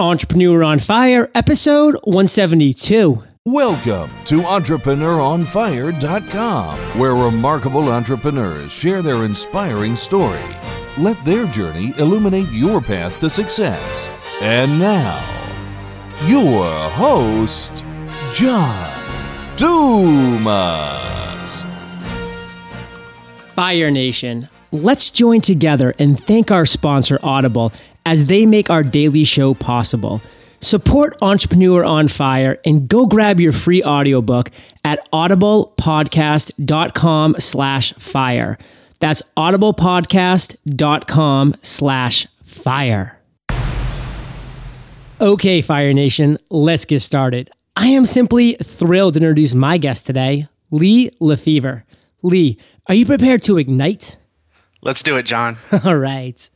Entrepreneur on Fire, episode 172. Welcome to EntrepreneurOnFire.com, where remarkable entrepreneurs share their inspiring story. Let their journey illuminate your path to success. And now, your host, John Dumas. Fire Nation, let's join together and thank our sponsor, Audible, as they make our daily show possible. Support Entrepreneur on Fire and go grab your free audiobook at audiblepodcast.com slash fire. That's audiblepodcast.com slash fire. Okay, Fire Nation, let's get started. I am simply thrilled to introduce my guest today, Lee LeFever. Lee, are you prepared to ignite? Let's do it, John. All right.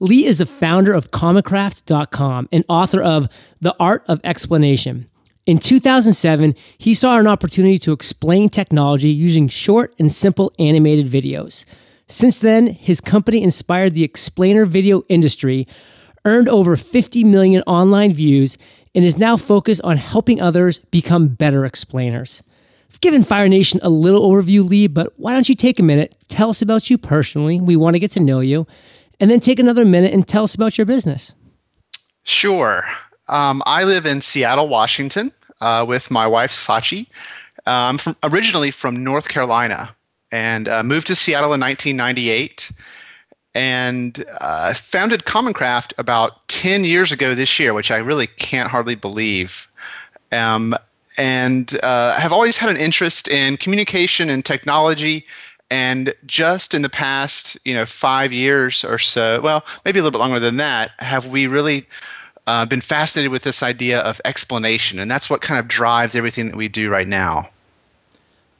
Lee is the founder of CommonCraft.com and author of The Art of Explanation. In 2007, he saw an opportunity to explain technology using short and simple animated videos. Since then, his company inspired the explainer video industry, earned over 50 million online views, and is now focused on helping others become better explainers. I've given Fire Nation a little overview, Lee, but why don't you take a minute, tell us about you personally? We want to get to know you and then take another minute and tell us about your business. Sure. Um, I live in Seattle, Washington, uh, with my wife Sachi. I'm from, originally from North Carolina and uh, moved to Seattle in 1998 and uh, founded Commoncraft about 10 years ago this year, which I really can't hardly believe. Um, and uh, have always had an interest in communication and technology and just in the past, you know, five years or so, well, maybe a little bit longer than that, have we really uh, been fascinated with this idea of explanation. And that's what kind of drives everything that we do right now.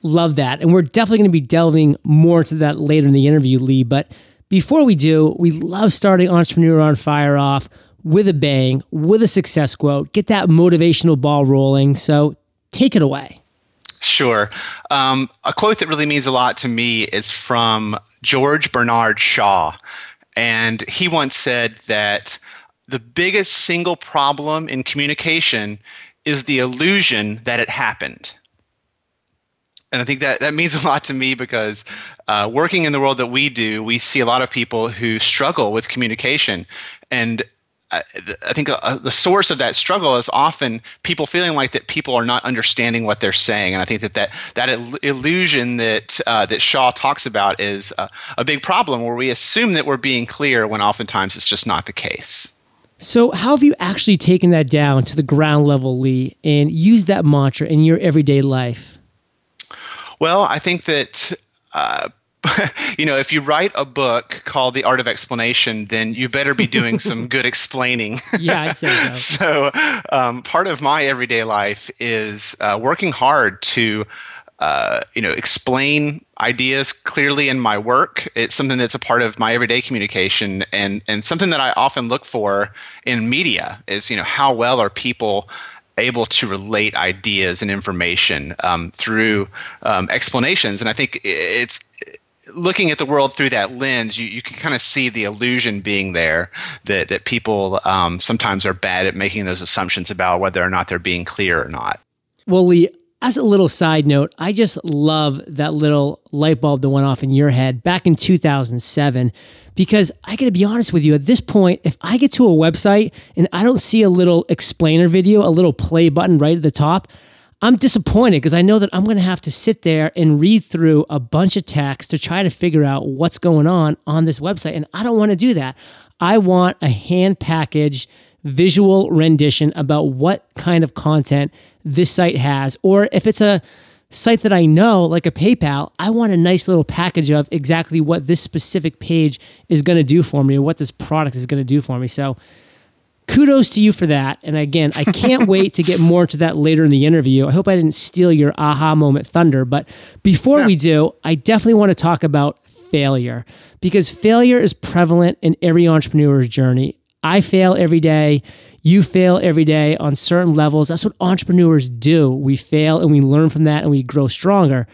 Love that. And we're definitely going to be delving more into that later in the interview, Lee. But before we do, we love starting Entrepreneur on Fire off with a bang, with a success quote, get that motivational ball rolling. So take it away. Sure. Um, a quote that really means a lot to me is from George Bernard Shaw. And he once said that the biggest single problem in communication is the illusion that it happened. And I think that that means a lot to me because uh, working in the world that we do, we see a lot of people who struggle with communication. And I, think uh, the source of that struggle is often people feeling like that people are not understanding what they're saying, and I think that that, that illusion that uh, that Shaw talks about is a, a big problem, where we assume that we're being clear when oftentimes it's just not the case. So, how have you actually taken that down to the ground level, Lee, and used that mantra in your everyday life? Well, I think that uh, you know, if you write a book called The Art of Explanation, then you better be doing some good explaining. yeah, I'd say so. so, um, part of my everyday life is uh, working hard to, uh, you know, explain ideas clearly in my work. It's something that's a part of my everyday communication, and and something that I often look for in media is, you know, how well are people able to relate ideas and information um, through um, explanations. And I think it's looking at the world through that lens, you, you can kind of see the illusion being there that, that people um, sometimes are bad at making those assumptions about whether or not they're being clear or not. Well, Lee, as a little side note, I just love that little light bulb that went off in your head back in 2007 because I got to be honest with you, at this point, if I get to a website and I don't see a little explainer video, a little play button right at the top, I'm disappointed because I know that I'm going to have to sit there and read through a bunch of text to try to figure out what's going on on this website. And I don't want to do that. I want a hand packaged visual rendition about what kind of content this site has. Or if it's a site that I know, like a PayPal, I want a nice little package of exactly what this specific page is going to do for me or what this product is going to do for me. So, kudos to you for that. And again, I can't wait to get more into that later in the interview. I hope I didn't steal your aha moment thunder. But before yeah. we do, I definitely want to talk about failure because failure is prevalent in every entrepreneur's journey. I fail every day. You fail every day on certain levels. That's what entrepreneurs do. We fail and we learn from that and we grow stronger.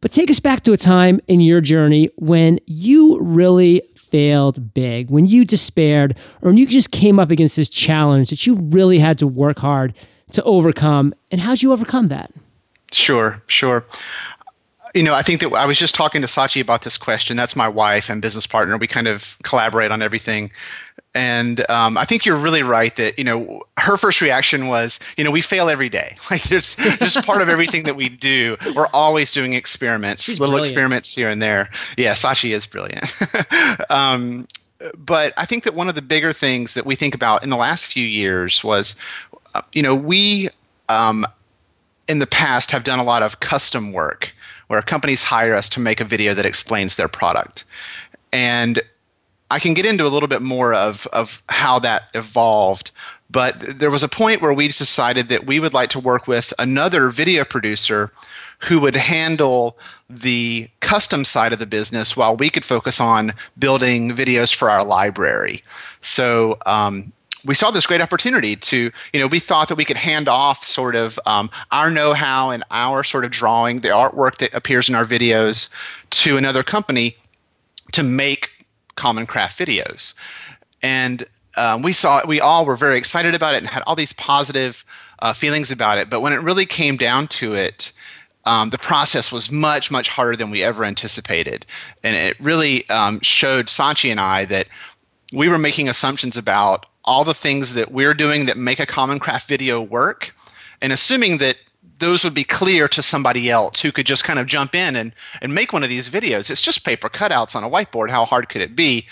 But take us back to a time in your journey when you really failed big, when you despaired, or when you just came up against this challenge that you really had to work hard to overcome, and how'd you overcome that? Sure, sure. You know, I think that I was just talking to Sachi about this question. That's my wife and business partner. We kind of collaborate on everything. And um, I think you're really right that, you know, her first reaction was, you know, we fail every day. Like there's just part of everything that we do. We're always doing experiments, She's little brilliant. experiments here and there. Yeah, Sachi is brilliant. um, but I think that one of the bigger things that we think about in the last few years was, uh, you know, we um, in the past have done a lot of custom work where companies hire us to make a video that explains their product. And I can get into a little bit more of, of how that evolved, but there was a point where we decided that we would like to work with another video producer who would handle the custom side of the business while we could focus on building videos for our library. So, um, we saw this great opportunity to, you know, we thought that we could hand off sort of um, our know how and our sort of drawing, the artwork that appears in our videos to another company to make common craft videos. And um, we saw we all were very excited about it and had all these positive uh, feelings about it. But when it really came down to it, um, the process was much, much harder than we ever anticipated. And it really um, showed Sachi and I that we were making assumptions about all the things that we're doing that make a common craft video work and assuming that those would be clear to somebody else who could just kind of jump in and, and make one of these videos. It's just paper cutouts on a whiteboard. How hard could it be?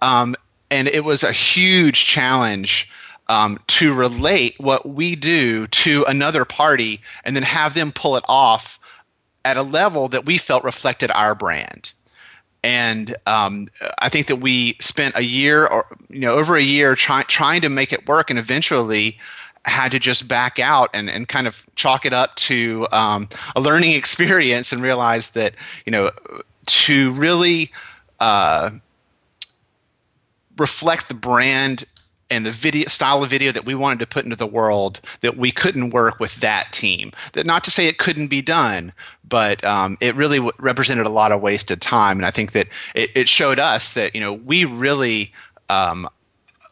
Um, and it was a huge challenge um, to relate what we do to another party and then have them pull it off at a level that we felt reflected our brand and um, I think that we spent a year or you know over a year trying trying to make it work, and eventually had to just back out and, and kind of chalk it up to um, a learning experience and realize that you know to really uh, reflect the brand and the video style of video that we wanted to put into the world that we couldn't work with that team. That not to say it couldn't be done but um, it really w- represented a lot of wasted time. And i think that it, it showed us that you know we really um,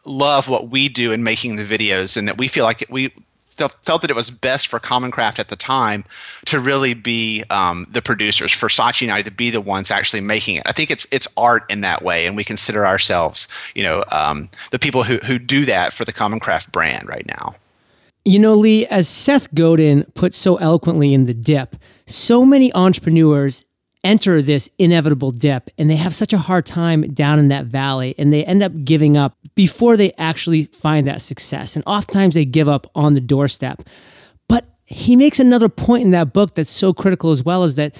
love what we do in making the videos and that we feel like we felt that it was best for Common Craft at the time to really be um, the producers, for Sachi and I to be the ones actually making it. I think it's it's art in that way, and we consider ourselves, you know, um, the people who who do that for the Common Craft brand right now. You know, Lee, as Seth Godin put so eloquently in the dip, so many entrepreneurs enter this inevitable dip and they have such a hard time down in that valley and they end up giving up before they actually find that success. And oftentimes they give up on the doorstep. But he makes another point in that book that's so critical as well is that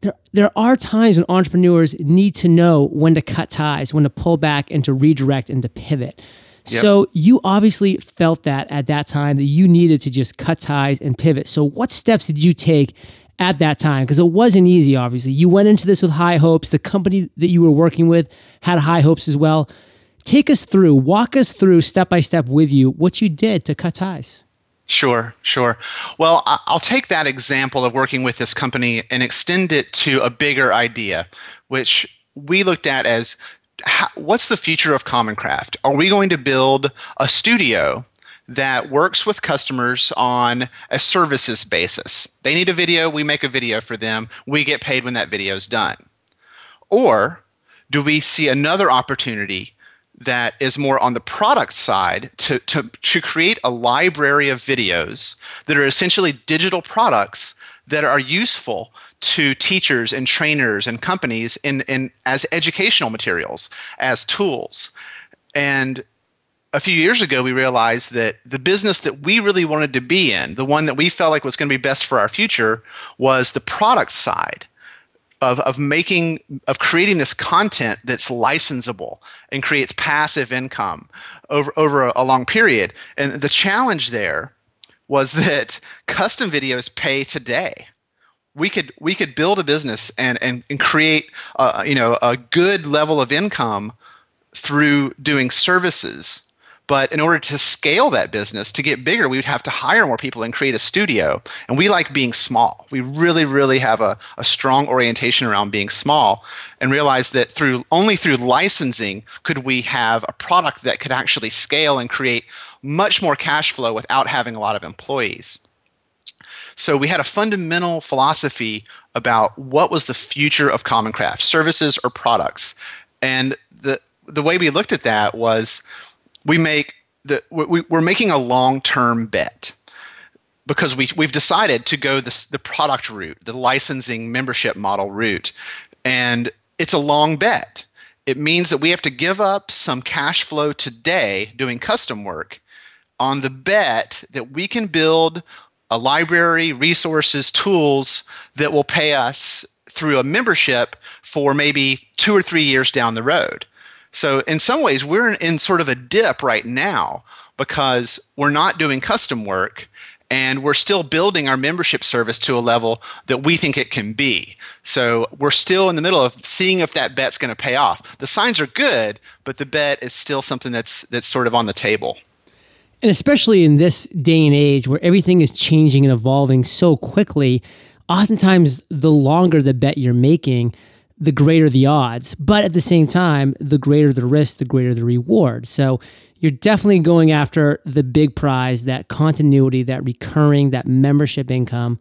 there, there are times when entrepreneurs need to know when to cut ties, when to pull back and to redirect and to pivot. Yep. So you obviously felt that at that time that you needed to just cut ties and pivot. So what steps did you take at that time because it wasn't easy obviously you went into this with high hopes the company that you were working with had high hopes as well take us through walk us through step by step with you what you did to cut ties Sure, sure. Well, I'll take that example of working with this company and extend it to a bigger idea, which we looked at as how, what's the future of Common Craft? Are we going to build a studio that works with customers on a services basis. They need a video, we make a video for them, we get paid when that video is done. Or do we see another opportunity that is more on the product side to, to, to create a library of videos that are essentially digital products that are useful to teachers and trainers and companies in, in as educational materials, as tools. And a few years ago, we realized that the business that we really wanted to be in, the one that we felt like was going to be best for our future, was the product side of, of making of creating this content that's licensable and creates passive income over over a, a long period. And the challenge there was that custom videos pay today. We could we could build a business and and, and create a, you know a good level of income through doing services But in order to scale that business, to get bigger, we would have to hire more people and create a studio. And we like being small. We really, really have a, a strong orientation around being small and realize that through only through licensing could we have a product that could actually scale and create much more cash flow without having a lot of employees. So we had a fundamental philosophy about what was the future of Common Craft, services or products. And the the way we looked at that was we make the we, we're making a long-term bet because we, we've decided to go this, the product route, the licensing membership model route. And it's a long bet. It means that we have to give up some cash flow today doing custom work on the bet that we can build a library, resources, tools that will pay us through a membership for maybe two or three years down the road. So, in some ways, we're in, in sort of a dip right now because we're not doing custom work and we're still building our membership service to a level that we think it can be. So we're still in the middle of seeing if that bet's going to pay off. The signs are good, but the bet is still something that's that's sort of on the table. And especially in this day and age where everything is changing and evolving so quickly, oftentimes the longer the bet you're making, the greater the odds. But at the same time, the greater the risk, the greater the reward. So you're definitely going after the big prize, that continuity, that recurring, that membership income.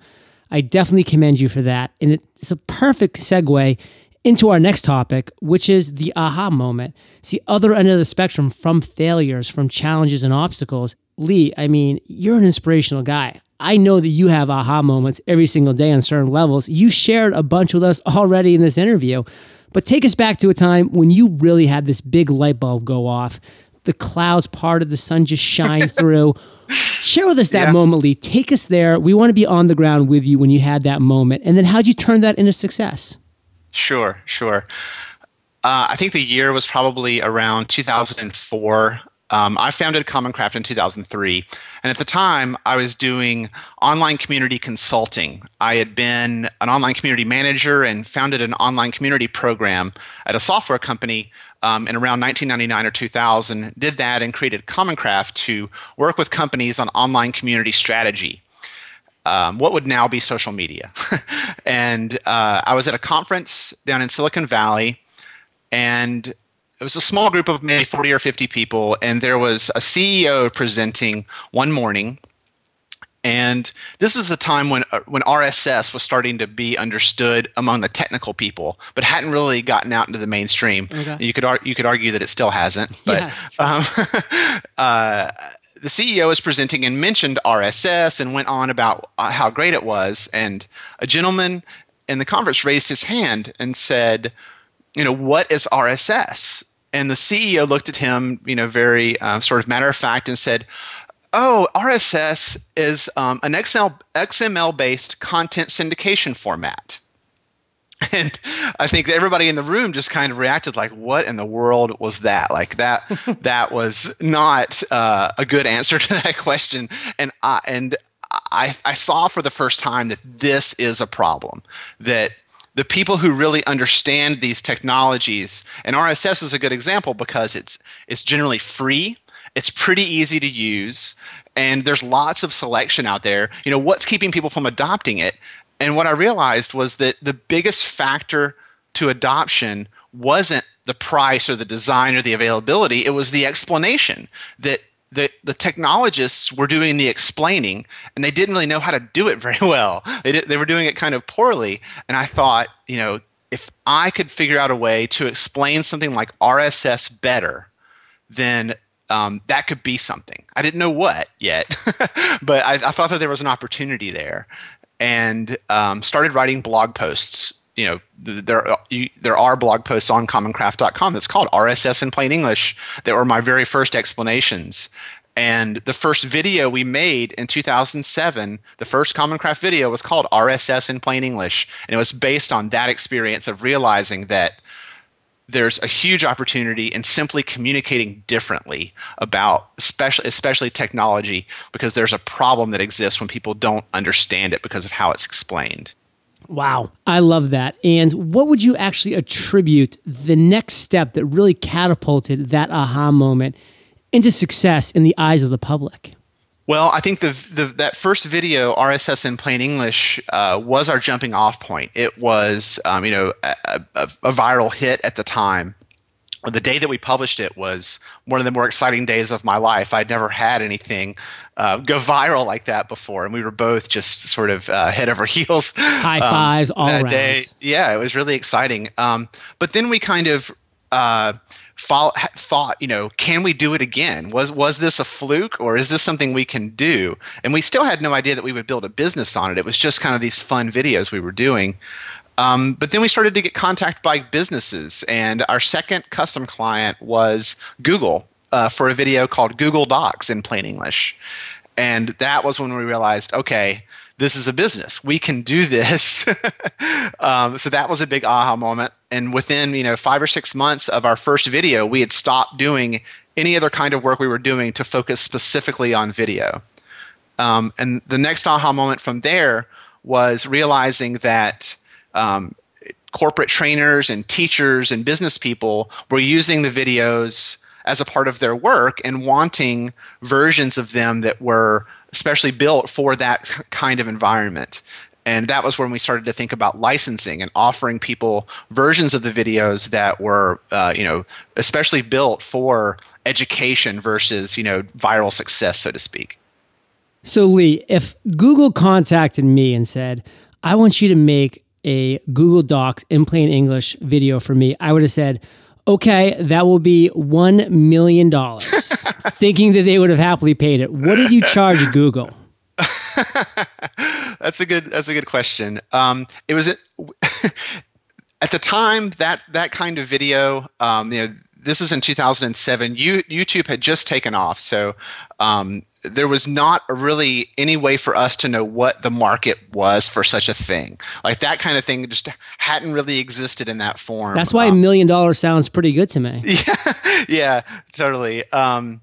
I definitely commend you for that. And it's a perfect segue into our next topic, which is the aha moment. It's the other end of the spectrum from failures, from challenges and obstacles. Lee, I mean, you're an inspirational guy. I know that you have aha moments every single day on certain levels. You shared a bunch with us already in this interview. But take us back to a time when you really had this big light bulb go off. The clouds parted, the sun just shine through. Share with us that yeah. moment, Lee. Take us there. We want to be on the ground with you when you had that moment. And then how'd you turn that into success? Sure, sure. Uh, I think the year was probably around 2004. Um, I founded Common Craft in 2003. And at the time, I was doing online community consulting. I had been an online community manager and founded an online community program at a software company um, in around 1999 or 2000. Did that and created Common Craft to work with companies on online community strategy. Um, what would now be social media. and uh, I was at a conference down in Silicon Valley, and it was a small group of maybe 40 or 50 people and there was a ceo presenting one morning and this is the time when uh, when rss was starting to be understood among the technical people but hadn't really gotten out into the mainstream okay. you could ar- you could argue that it still hasn't but yeah, um, uh, the CEO was presenting and mentioned RSS and went on about uh, how great it was. And a gentleman in the conference raised his hand and said, "You know, what is RSS?" And the CEO looked at him, you know, very uh, sort of matter of fact, and said, "Oh, RSS is um, an XML XML based content syndication format." And I think everybody in the room just kind of reacted like, "What in the world was that?" Like that that was not uh, a good answer to that question. And I and I, I saw for the first time that this is a problem that the people who really understand these technologies and RSS is a good example because it's it's generally free it's pretty easy to use and there's lots of selection out there. You know what's keeping people from adopting it? And what I realized was that the biggest factor to adoption wasn't the price or the design or the availability it was the explanation that the, the technologists were doing the explaining and they didn't really know how to do it very well. They, did, they were doing it kind of poorly. And I thought, you know, if I could figure out a way to explain something like RSS better, then um, that could be something. I didn't know what yet, but I, I, thought that there was an opportunity there and um, started writing blog posts you know there uh, you, there are blog posts on commoncraft.com that's called RSS in plain English that were my very first explanations. And the first video we made in 2007, the first Common Craft video was called RSS in plain English, and it was based on that experience of realizing that there's a huge opportunity in simply communicating differently about especially especially technology because there's a problem that exists when people don't understand it because of how it's explained. Wow, I love that. And what would you actually attribute the next step that really catapulted that aha moment into success in the eyes of the public? Well, I think the, the that first video, RSS in plain English, uh, was our jumping off point. It was, um, you know, a, a, a, viral hit at the time. The day that we published it was one of the more exciting days of my life. I'd never had anything uh, go viral like that before, and we were both just sort of uh, head over heels. High um, fives um, all around. Day. Yeah, it was really exciting. Um, but then we kind of uh, follow, thought, you know, can we do it again? Was was this a fluke or is this something we can do? And we still had no idea that we would build a business on it. It was just kind of these fun videos we were doing. Um, but then we started to get contact by businesses, and our second custom client was Google uh, for a video called Google Docs in plain English. And that was when we realized, okay, this is a business. We can do this. um, so that was a big aha moment. And within you know five or six months of our first video, we had stopped doing any other kind of work we were doing to focus specifically on video. Um, and the next aha moment from there was realizing that um, corporate trainers and teachers and business people were using the videos as a part of their work and wanting versions of them that were especially built for that kind of environment. And that was when we started to think about licensing and offering people versions of the videos that were, uh, you know, especially built for education versus, you know, viral success, so to speak. So, Lee, if Google contacted me and said, I want you to make a Google Docs in plain English video for me, I would have said, okay, that will be $1 million, thinking that they would have happily paid it. What did you charge Google? that's a good that's a good question. Um, it was at, at the time that that kind of video, um, you know, this is in 2007. You, YouTube had just taken off, so um, there was not really any way for us to know what the market was for such a thing. Like that kind of thing just hadn't really existed in that form. That's why a um, million dollars sounds pretty good to me. Yeah, yeah, totally. Um,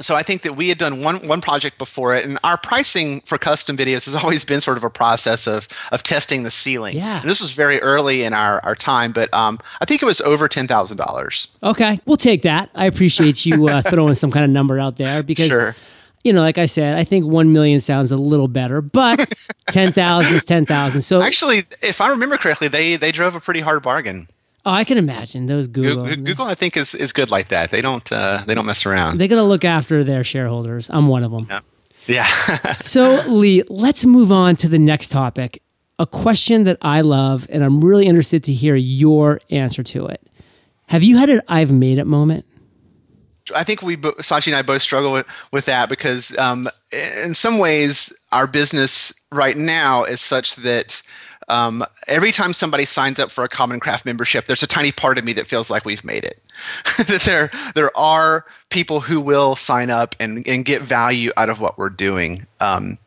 so I think that we had done one one project before it, and our pricing for custom videos has always been sort of a process of of testing the ceiling. Yeah, and this was very early in our our time, but um, I think it was over ten thousand dollars. Okay, we'll take that. I appreciate you uh, throwing some kind of number out there because. Sure you know, like I said, I think one million sounds a little better, but ten thousand is ten thousand. So actually, if I remember correctly, they they drove a pretty hard bargain. Oh, I can imagine those Google. Google, Google I think, is, is good like that. They don't uh, they don't mess around. They're gonna look after their shareholders. I'm one of them. Yeah. yeah. so Lee, let's move on to the next topic. A question that I love, and I'm really interested to hear your answer to it. Have you had an "I've made it" moment? I think we, Sachi and I, both struggle with, with that because, um, in some ways, our business right now is such that um, every time somebody signs up for a Common Craft membership, there's a tiny part of me that feels like we've made it. that there there are people who will sign up and, and get value out of what we're doing. Um,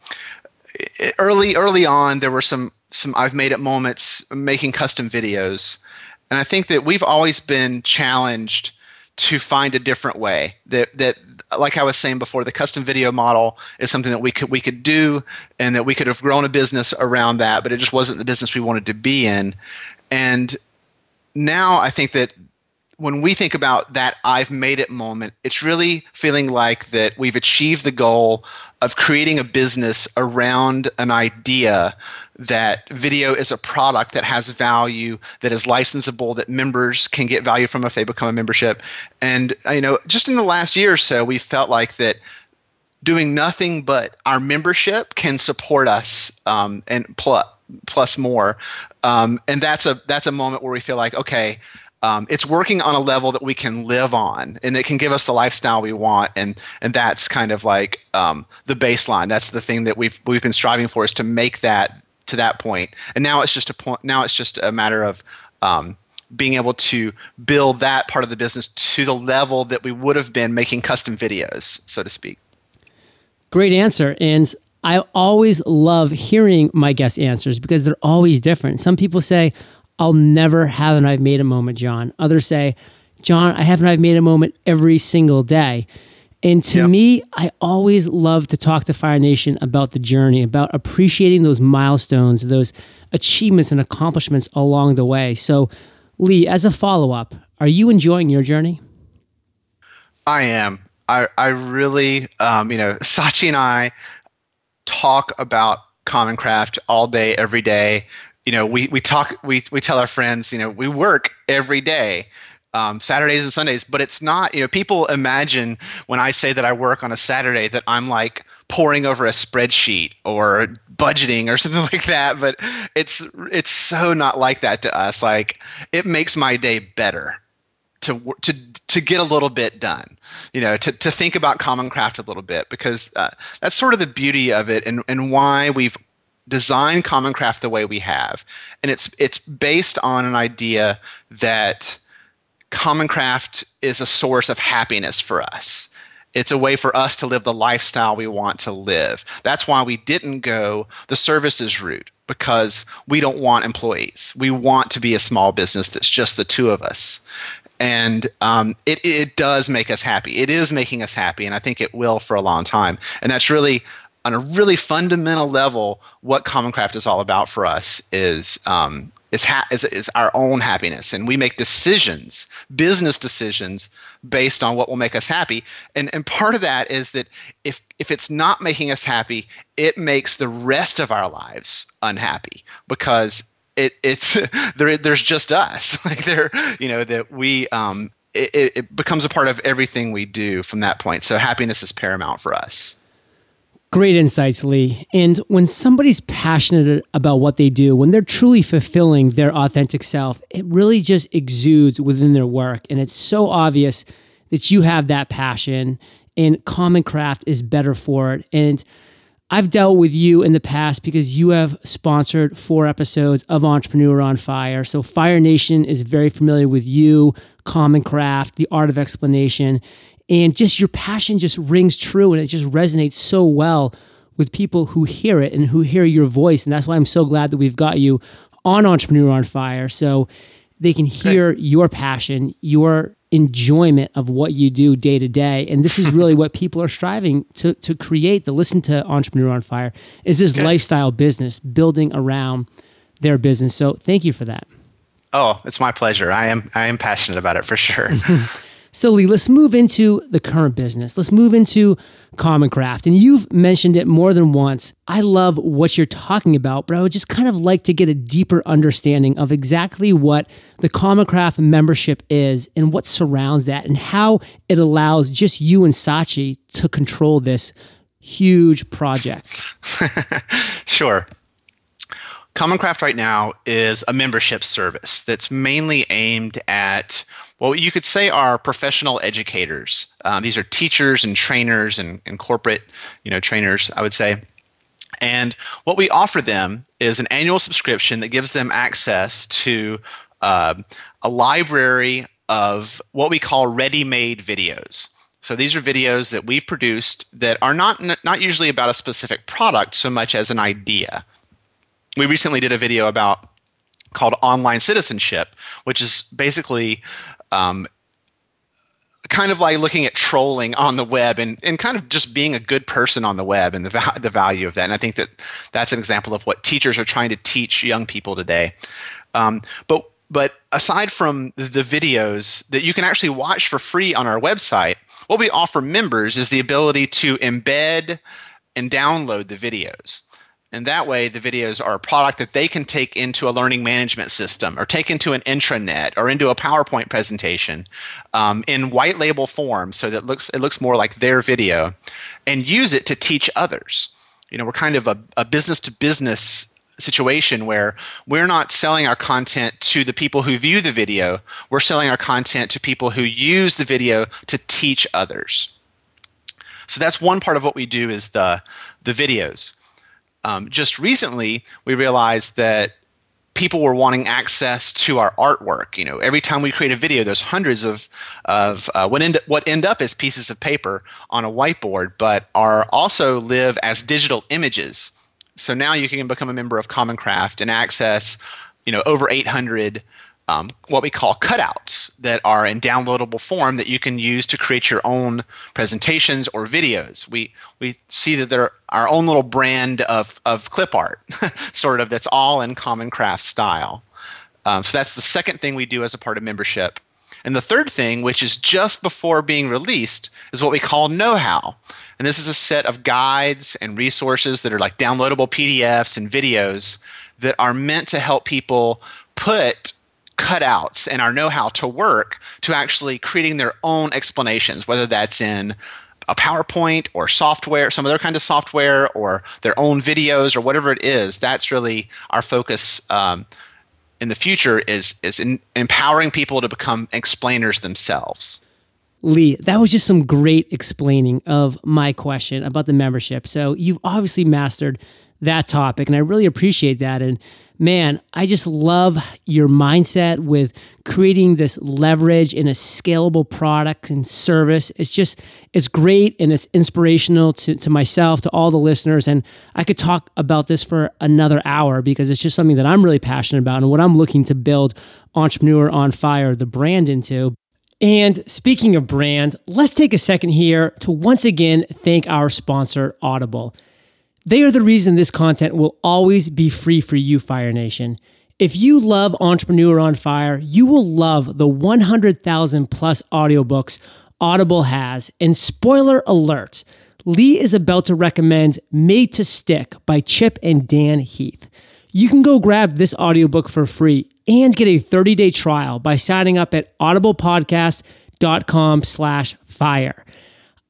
early early on, there were some some I've made it moments making custom videos, and I think that we've always been challenged to find a different way that that like I was saying before, the custom video model is something that we could we could do, and that we could have grown a business around that, but it just wasn't the business we wanted to be in. And now I think that when we think about that I've made it moment, it's really feeling like that we've achieved the goal of creating a business around an idea that video is a product that has value, that is licensable, that members can get value from if they become a membership. And you know, just in the last year or so, we felt like that doing nothing but our membership can support us um, and plus plus more. Um, and that's a that's a moment where we feel like okay. Um, it's working on a level that we can live on and it can give us the lifestyle we want and and that's kind of like um, the baseline that's the thing that we've we've been striving for is to make that to that point. And now it's just a point. Now it's just a matter of um, being able to build that part of the business to the level that we would have been making custom videos, so to speak. Great answer. And I always love hearing my guest answers because they're always different. Some people say, I'll never have an I've made a moment, John. Others say, John, I have an I've made a moment every single day. And to me, I always love to talk to Fire Nation about the journey, about appreciating those milestones, those achievements and accomplishments along the way. So, Lee, as a follow up, are you enjoying your journey? I am. I, I really, um, you know, Sachi and I talk about Common Craft all day, every day. You know, we, we talk, we, we tell our friends, you know, we work every day, um, Saturdays and Sundays, but it's not, you know, people imagine when I say that I work on a Saturday that I'm like poring over a spreadsheet or budgeting or something like that. But it's, it's so not like that to us. Like it makes my day better to, to, to get a little bit done, you know, to, to think about Common Craft a little bit because uh, that's sort of the beauty of it and, and why we've designed Common Craft the way we have. And it's, it's based on an idea that Common Craft is a source of happiness for us. It's a way for us to live the lifestyle we want to live. That's why we didn't go the services route because we don't want employees. We want to be a small business that's just the two of us. And um, it, it does make us happy. It is making us happy, and I think it will for a long time. And that's really, on a really fundamental level, what Common Craft is all about for us is um, is, ha- is, is our own happiness. And we make decisions, business decisions, based on what will make us happy. And, and part of that is that if, if it's not making us happy, it makes the rest of our lives unhappy because it, it's there, there's just us like there you know that we um, it, it becomes a part of everything we do from that point so happiness is paramount for us Great insights, Lee. And when somebody's passionate about what they do, when they're truly fulfilling their authentic self, it really just exudes within their work. And it's so obvious that you have that passion, and Common Craft is better for it. And I've dealt with you in the past because you have sponsored four episodes of Entrepreneur on Fire. So Fire Nation is very familiar with you, Common Craft, the art of explanation and just your passion just rings true and it just resonates so well with people who hear it and who hear your voice. And that's why i'm so glad that we've got you on entrepreneur on fire so they can hear your passion your enjoyment of what you do day to day. And this is really what people are striving to, to create to listen to entrepreneur on fire is this lifestyle business building around their business. So thank you for that. Oh it's my pleasure. I am i am passionate about it for sure So, Lee, let's move into the current business. Let's move into Common Craft. And you've mentioned it more than once. I love what you're talking about, but I would just kind of like to get a deeper understanding of exactly what the Common Craft membership is and what surrounds that and how it allows just you and Sachi to control this huge project. sure. Common Craft right now is a membership service that's mainly aimed at well, you could say are professional educators. Um, these are teachers and trainers and, and corporate, you know, trainers, I would say. And what we offer them is an annual subscription that gives them access to uh, a library of what we call ready-made videos. So these are videos that we've produced that are not not usually about a specific product so much as an idea. We recently did a video about called online citizenship, which is basically um, kind of like looking at trolling on the web and, and kind of just being a good person on the web and the, va- the value of that. And I think that that's an example of what teachers are trying to teach young people today. Um, but but aside from the videos that you can actually watch for free on our website, what we offer members is the ability to embed and download the videos. And that way, the videos are a product that they can take into a learning management system or take into an intranet or into a PowerPoint presentation um, in white label form so that it looks, it looks more like their video and use it to teach others. You know, we're kind of a, a business to business situation where we're not selling our content to the people who view the video, we're selling our content to people who use the video to teach others. So that's one part of what we do is the, the videos um, just recently we realized that people were wanting access to our artwork. You know, every time we create a video, there's hundreds of of uh, what end what end up as pieces of paper on a whiteboard, but are also live as digital images. So now you can become a member of Common Craft and access, you know, over 800 um, what we call cutouts that are in downloadable form that you can use to create your own presentations or videos. We we see that they're our own little brand of of clip art, sort of that's all in Common Craft style. Um, so that's the second thing we do as a part of membership. And the third thing, which is just before being released, is what we call know how. And this is a set of guides and resources that are like downloadable PDFs and videos that are meant to help people put cutouts and our know how to work to actually creating their own explanations, whether that's in a PowerPoint or software, some other kind of software, or their own videos or whatever it is. That's really our focus um, in the future is is in empowering people to become explainers themselves. Lee, that was just some great explaining of my question about the membership. So you've obviously mastered that topic, and I really appreciate that. And man, I just love your mindset with creating this leverage in a scalable product and service. It's just, it's great and it's inspirational to, to myself, to all the listeners. And I could talk about this for another hour because it's just something that I'm really passionate about and what I'm looking to build Entrepreneur on Fire, the brand into. And speaking of brand, let's take a second here to once again thank our sponsor, Audible. They are the reason this content will always be free for you, Fire Nation. If you love Entrepreneur on Fire, you will love the 100,000 plus audiobooks Audible has. And spoiler alert, Lee is about to recommend Made to Stick by Chip and Dan Heath. You can go grab this audiobook for free and get a 30-day trial by signing up at audiblepodcast.com slash fire.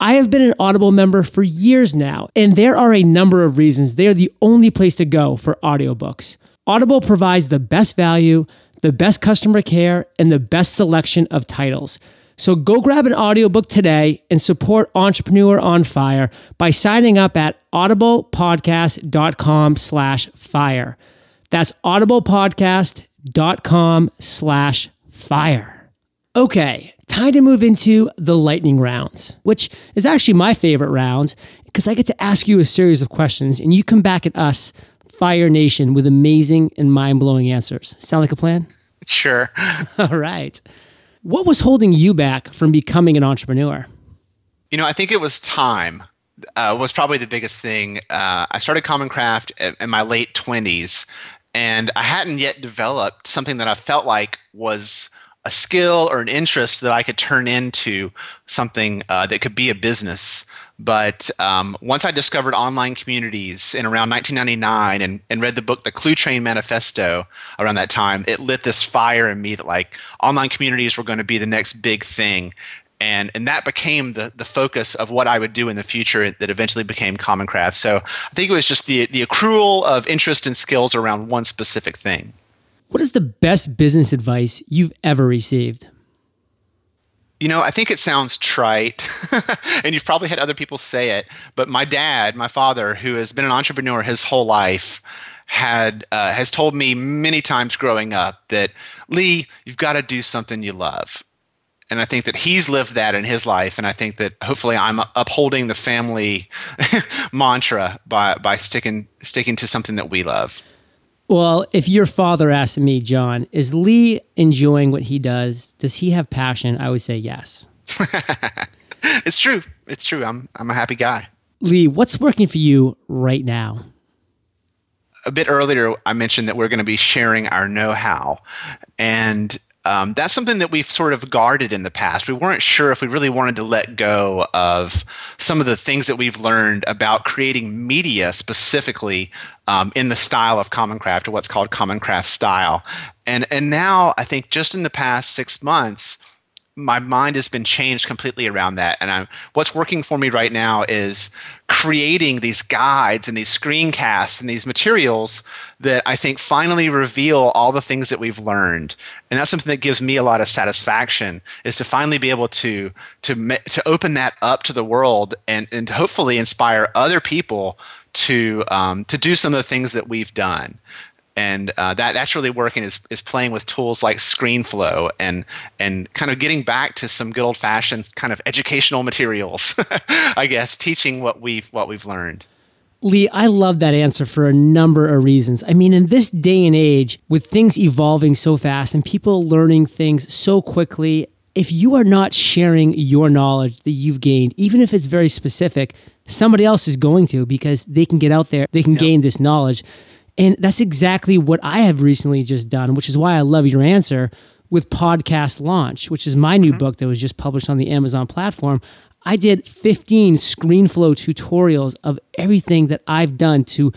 I have been an Audible member for years now, and there are a number of reasons they are the only place to go for audiobooks. Audible provides the best value, the best customer care, and the best selection of titles. So go grab an audiobook today and support Entrepreneur on Fire by signing up at audiblepodcast.com slash fire. That's audiblepodcast.com slash fire. Okay, time to move into the lightning rounds, which is actually my favorite round because I get to ask you a series of questions and you come back at us, Fire Nation, with amazing and mind blowing answers. Sound like a plan? Sure. All right. What was holding you back from becoming an entrepreneur? You know, I think it was time. Uh, was probably the biggest thing. Uh, I started Common Craft in, in my late twenties, and I hadn't yet developed something that I felt like was a skill or an interest that I could turn into something uh, that could be a business. But um, once I discovered online communities in around 1999 and, and read the book, The Cluetrain Manifesto, around that time, it lit this fire in me that like online communities were going to be the next big thing. And, and that became the, the focus of what I would do in the future that eventually became Common Craft. So I think it was just the, the accrual of interest and skills around one specific thing. What is the best business advice you've ever received? You know, I think it sounds trite, and you've probably had other people say it, but my dad, my father, who has been an entrepreneur his whole life, had uh, has told me many times growing up that Lee, you've got to do something you love. And I think that he's lived that in his life, and I think that hopefully I'm upholding the family mantra by by sticking sticking to something that we love. Well, if your father asked me, John, is Lee enjoying what he does? Does he have passion? I would say yes. it's true. It's true. I'm I'm a happy guy. Lee, what's working for you right now? A bit earlier, I mentioned that we're going to be sharing our know-how, and um, that's something that we've sort of guarded in the past. We weren't sure if we really wanted to let go of some of the things that we've learned about creating media specifically um, in the style of Common Craft or what's called Common Craft style. And and now I think just in the past six months, my mind has been changed completely around that. And I'm, what's working for me right now is creating these guides and these screencasts and these materials that i think finally reveal all the things that we've learned. And that's something that gives me a lot of satisfaction is to finally be able to to to open that up to the world and and hopefully inspire other people to um, to do some of the things that we've done and uh, that that's really working is, is playing with tools like ScreenFlow and and kind of getting back to some good old fashioned kind of educational materials, I guess, teaching what we've what we've learned. Lee, I love that answer for a number of reasons. I mean, in this day and age, with things evolving so fast and people learning things so quickly, if you are not sharing your knowledge that you've gained, even if it's very specific, somebody else is going to because they can get out there, they can yep. gain this knowledge. And that's exactly what I have recently just done, which is why I love your answer with Podcast Launch, which is my new mm-hmm. book that was just published on the Amazon platform. I did 15 ScreenFlow tutorials of everything that I've done to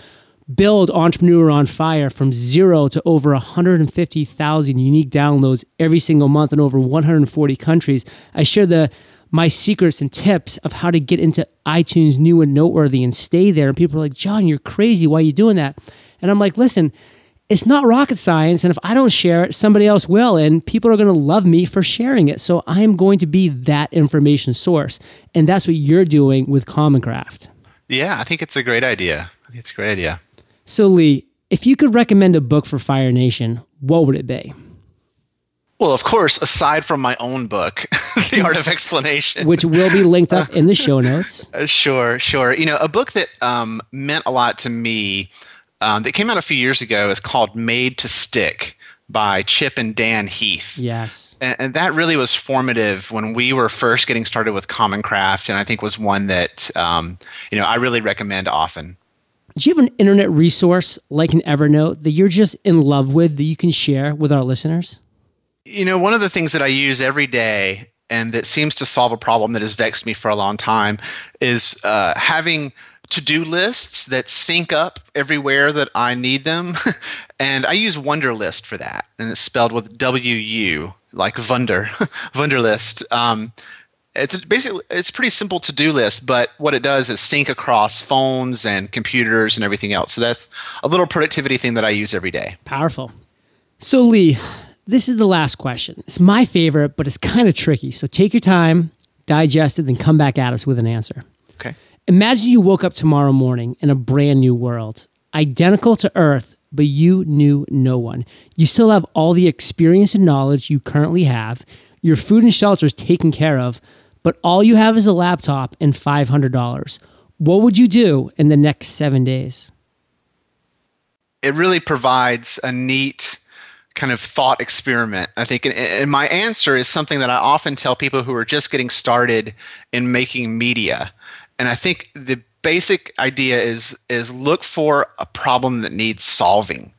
build Entrepreneur on Fire from zero to over 150,000 unique downloads every single month in over 140 countries. I share the my secrets and tips of how to get into iTunes new and noteworthy and stay there. And people are like, John, you're crazy. Why are you doing that? And I'm like, listen, it's not rocket science. And if I don't share it, somebody else will. And people are going to love me for sharing it. So I'm going to be that information source. And that's what you're doing with Common Craft. Yeah, I think it's a great idea. I think it's a great idea. So, Lee, if you could recommend a book for Fire Nation, what would it be? Well, of course, aside from my own book, The Art of Explanation, which will be linked up in the show notes. Sure, sure. You know, a book that um, meant a lot to me um, that came out a few years ago is called Made to Stick by Chip and Dan Heath. Yes. And, and, that really was formative when we were first getting started with Common Craft, and I think was one that um, you know I really recommend often. Do you have an internet resource like an Evernote that you're just in love with that you can share with our listeners? You know, one of the things that I use every day and that seems to solve a problem that has vexed me for a long time is uh, having to-do lists that sync up everywhere that I need them. and I use Wunderlist for that. And it's spelled with W-U, like Wunder, Wunderlist. Um, it's basically it's pretty simple to-do list, but what it does is sync across phones and computers and everything else. So that's a little productivity thing that I use every day. Powerful. So Lee, this is the last question. It's my favorite, but it's kind of tricky. So take your time, digest it, then come back at us with an answer. Imagine you woke up tomorrow morning in a brand new world, identical to Earth, but you knew no one. You still have all the experience and knowledge you currently have. Your food and shelter is taken care of, but all you have is a laptop and $500. What would you do in the next seven days? It really provides a neat kind of thought experiment. I think, and my answer is something that I often tell people who are just getting started in making media. And I think the basic idea is is look for a problem that needs solving.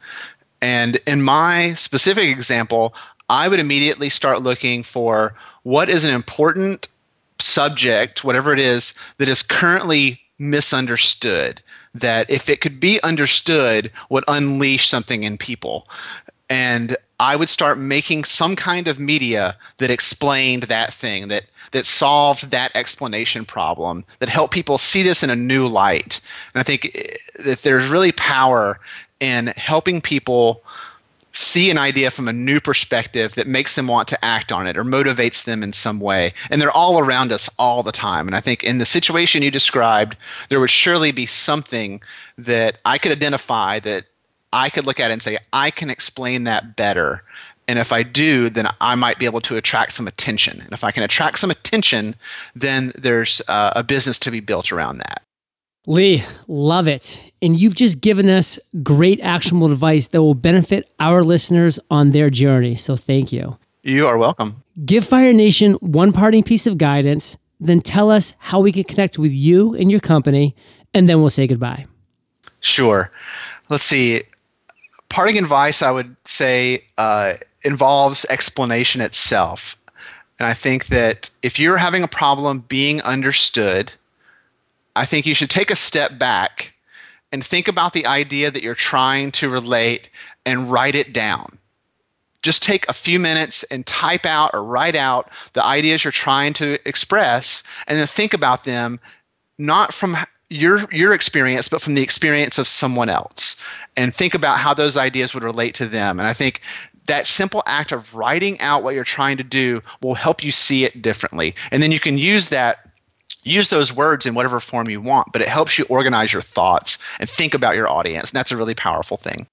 And in my specific example, I would immediately start looking for what is an important subject, whatever it is, that is currently misunderstood that if it could be understood would unleash something in people and I would start making some kind of media that explained that thing, that that solved that explanation problem, that helped people see this in a new light. And I think eh, that there's really power in helping people see an idea from a new perspective that makes them want to act on it or motivates them in some way. And they're all around us all the time. And I think in the situation you described, there would surely be something that I could identify that I could look at and say, I can explain that better. And if I do, then I might be able to attract some attention. And if I can attract some attention, then there's uh, a business to be built around that. Lee, love it. And you've just given us great actionable advice that will benefit our listeners on their journey. So thank you. You are welcome. Give Fire Nation one parting piece of guidance, then tell us how we can connect with you and your company, and then we'll say goodbye. Sure. Let's see parting advice I would say uh, involves explanation itself. And I think that if you're having a problem being understood, I think you should take a step back and think about the idea that you're trying to relate and write it down. Just take a few minutes and type out or write out the ideas you're trying to express and then think about them not from your your experience but from the experience of someone else and think about how those ideas would relate to them and i think that simple act of writing out what you're trying to do will help you see it differently and then you can use that use those words in whatever form you want but it helps you organize your thoughts and think about your audience and that's a really powerful thing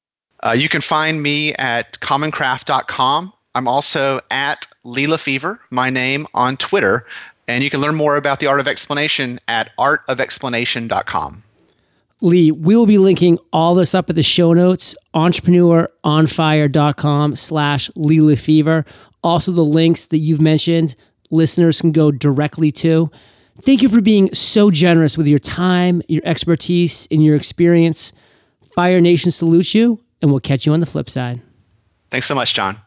uh, you can find me at commoncraft.com i'm also at LeeLeFever, my name on Twitter. And you can learn more about the art of explanation at artofexplanation.com. Lee, we will be linking all this up at the show notes, entrepreneuronfire.com slash Lee. Also the links that you've mentioned, listeners can go directly to. Thank you for being so generous with your time, your expertise, and your experience. Fire Nation salutes you, and we'll catch you on the flip side. Thanks so much, John.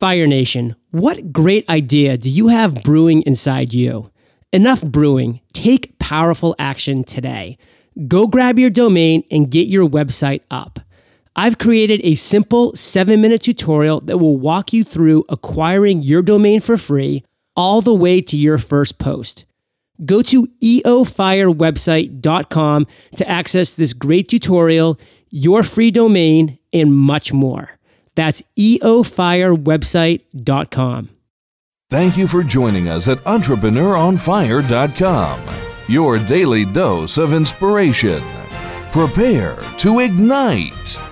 Fire Nation, what great idea do you have brewing inside you? Enough brewing. Take powerful action today. Go grab your domain and get your website up. I've created a simple seven minute tutorial that will walk you through acquiring your domain for free all the way to your first post. Go to eofirewebsite.com to access this great tutorial, your free domain, and much more. That's eofirewebsite.com. Thank you for joining us at EntrepreneuronFire.com, your daily dose of inspiration. Prepare to ignite.